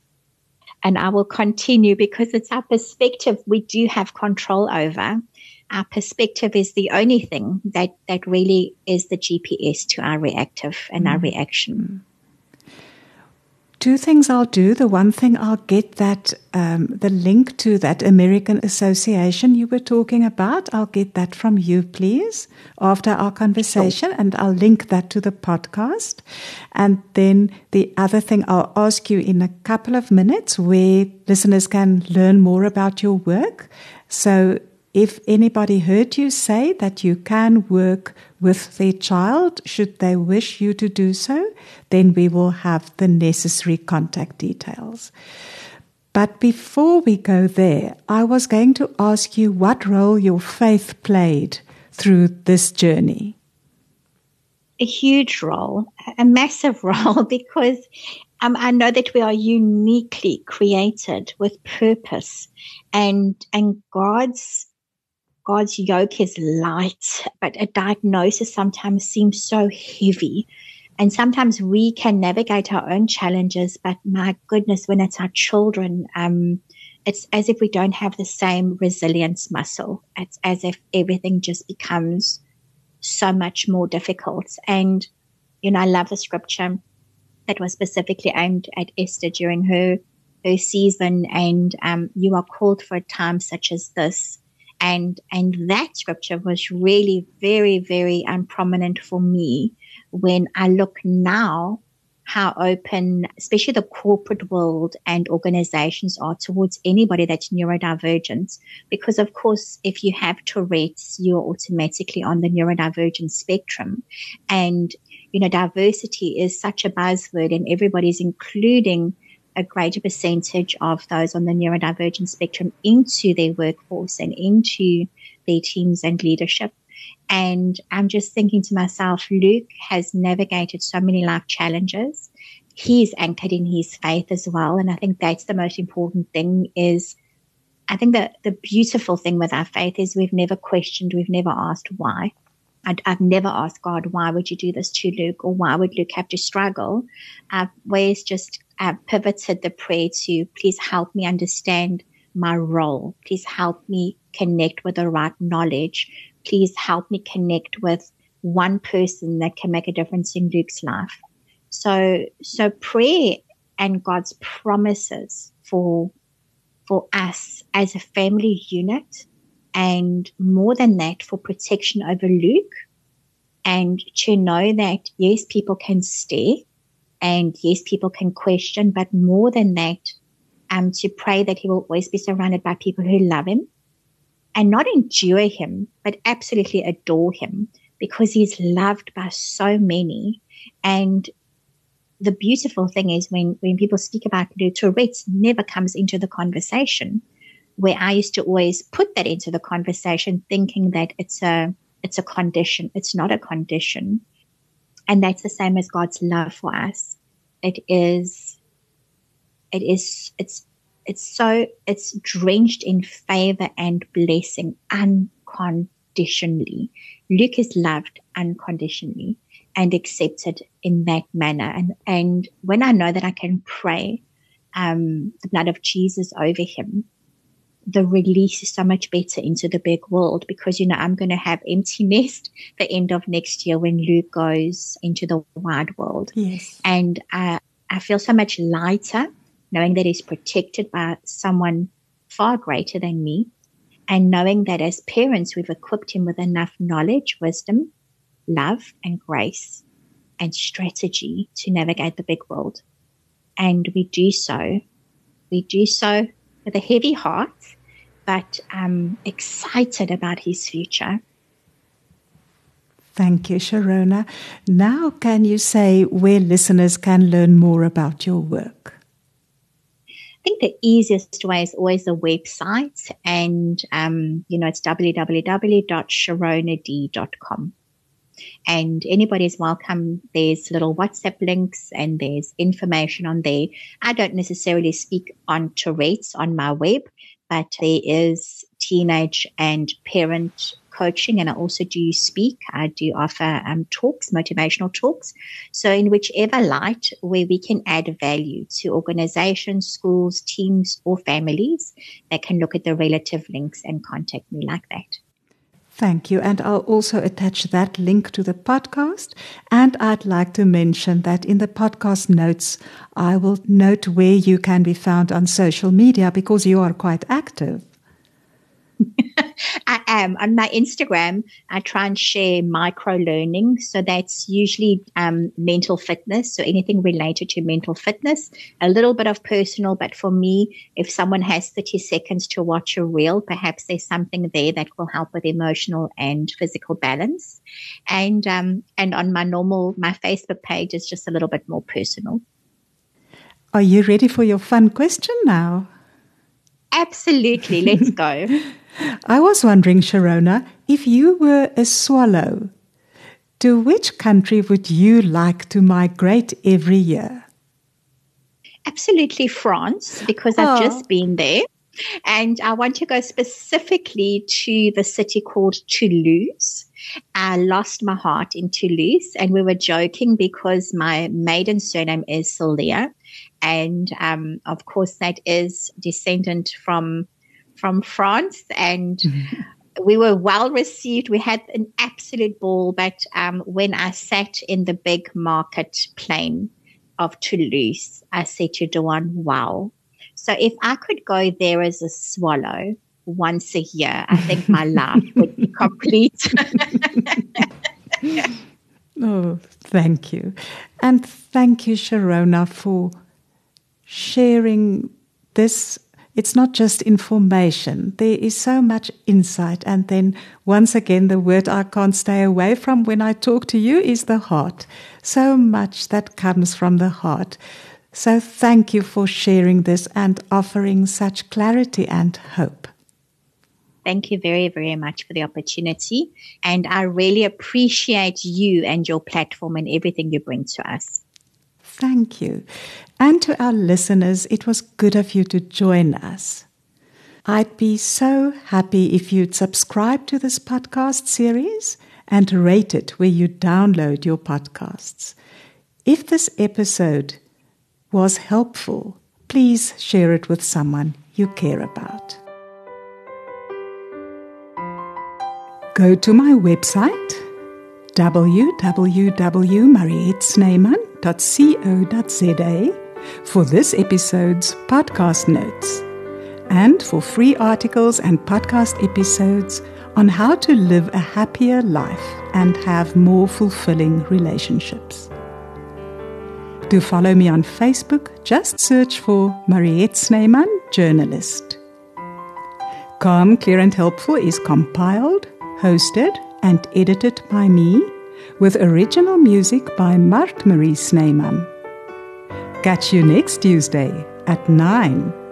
And I will continue because it's our perspective we do have control over our perspective is the only thing that, that really is the GPS to our reactive and mm. our reaction.
Two things I'll do. The one thing I'll get that um, the link to that American Association you were talking about. I'll get that from you, please, after our conversation, sure. and I'll link that to the podcast. And then the other thing I'll ask you in a couple of minutes, where listeners can learn more about your work. So if anybody heard you say that you can work with their child, should they wish you to do so, then we will have the necessary contact details. But before we go there, I was going to ask you what role your faith played through this journey.
A huge role, a massive role, because um, I know that we are uniquely created with purpose, and and God's God's yoke is light, but a diagnosis sometimes seems so heavy. And sometimes we can navigate our own challenges, but my goodness, when it's our children, um, it's as if we don't have the same resilience muscle. It's as if everything just becomes so much more difficult. And, you know, I love the scripture that was specifically aimed at Esther during her, her season. And, um, you are called for a time such as this and and that scripture was really very very um, prominent for me when I look now how open, especially the corporate world and organizations are towards anybody that's neurodivergent. Because of course, if you have Tourette's, you're automatically on the neurodivergent spectrum. And, you know, diversity is such a buzzword and everybody's including a greater percentage of those on the neurodivergent spectrum into their workforce and into their teams and leadership. And I'm just thinking to myself, Luke has navigated so many life challenges. He's anchored in his faith as well. And I think that's the most important thing is I think that the beautiful thing with our faith is we've never questioned, we've never asked why. i have never asked God, why would you do this to Luke or why would Luke have to struggle? Uh, where's just uh, pivoted the prayer to please help me understand my role. Please help me connect with the right knowledge. Please help me connect with one person that can make a difference in Luke's life. So, so prayer and God's promises for, for us as a family unit and more than that for protection over Luke and to know that yes, people can stay and yes, people can question, but more than that, um, to pray that he will always be surrounded by people who love him and not endure him, but absolutely adore him because he's loved by so many. And the beautiful thing is when, when people speak about the Tourette's never comes into the conversation where I used to always put that into the conversation thinking that it's a, it's a condition. It's not a condition. And that's the same as God's love for us. It is, it is, it's, it's so, it's drenched in favor and blessing unconditionally. Luke is loved unconditionally and accepted in that manner. And, and when I know that I can pray, um, the blood of Jesus over him, the release is so much better into the big world because, you know, I'm going to have empty nest the end of next year when Luke goes into the wide world.
Yes.
And uh, I feel so much lighter knowing that he's protected by someone far greater than me and knowing that as parents, we've equipped him with enough knowledge, wisdom, love and grace and strategy to navigate the big world. And we do so. We do so with a heavy heart, but um, excited about his future.
Thank you, Cherona. Now, can you say where listeners can learn more about your work?
I think the easiest way is always the website, and um, you know it's www.cheronad.com and anybody is welcome. There's little WhatsApp links and there's information on there. I don't necessarily speak on Tourette's on my web, but there is teenage and parent coaching and I also do speak. I do offer um, talks, motivational talks. So in whichever light where we can add value to organizations, schools, teams or families, they can look at the relative links and contact me like that.
Thank you. And I'll also attach that link to the podcast. And I'd like to mention that in the podcast notes, I will note where you can be found on social media because you are quite active.
I am on my Instagram. I try and share micro learning. So that's usually um, mental fitness. So anything related to mental fitness, a little bit of personal. But for me, if someone has 30 seconds to watch a reel, perhaps there's something there that will help with emotional and physical balance. And, um, and on my normal, my Facebook page is just a little bit more personal.
Are you ready for your fun question now?
Absolutely. Let's go.
I was wondering, Cherona, if you were a swallow, to which country would you like to migrate every year?
Absolutely France, because I've oh. just been there. And I want to go specifically to the city called Toulouse. I lost my heart in Toulouse and we were joking because my maiden surname is Silea. And, um, of course, that is descendant from from France and mm-hmm. we were well received. We had an absolute ball. But um, when I sat in the big market plane of Toulouse, I said to Dawn, wow. So if I could go there as a swallow once a year, I think my life would be complete.
oh, thank you. And thank you, Cherona, for sharing this it's not just information. There is so much insight. And then once again, the word I can't stay away from when I talk to you is the heart. So much that comes from the heart. So thank you for sharing this and offering such clarity and hope.
Thank you very, very much for the opportunity. And I really appreciate you and your platform and everything you bring to us.
Thank you. And to our listeners, it was good of you to join us. I'd be so happy if you'd subscribe to this podcast series and rate it where you download your podcasts. If this episode was helpful, please share it with someone you care about. Go to my website www.mariettesnyman.co.za for this episode's podcast notes and for free articles and podcast episodes on how to live a happier life and have more fulfilling relationships. To follow me on Facebook, just search for Mariette Snyman, journalist. Calm, Clear and Helpful is compiled, hosted, and edited by me, with original music by Mart Marie Snyman. Catch you next Tuesday at 9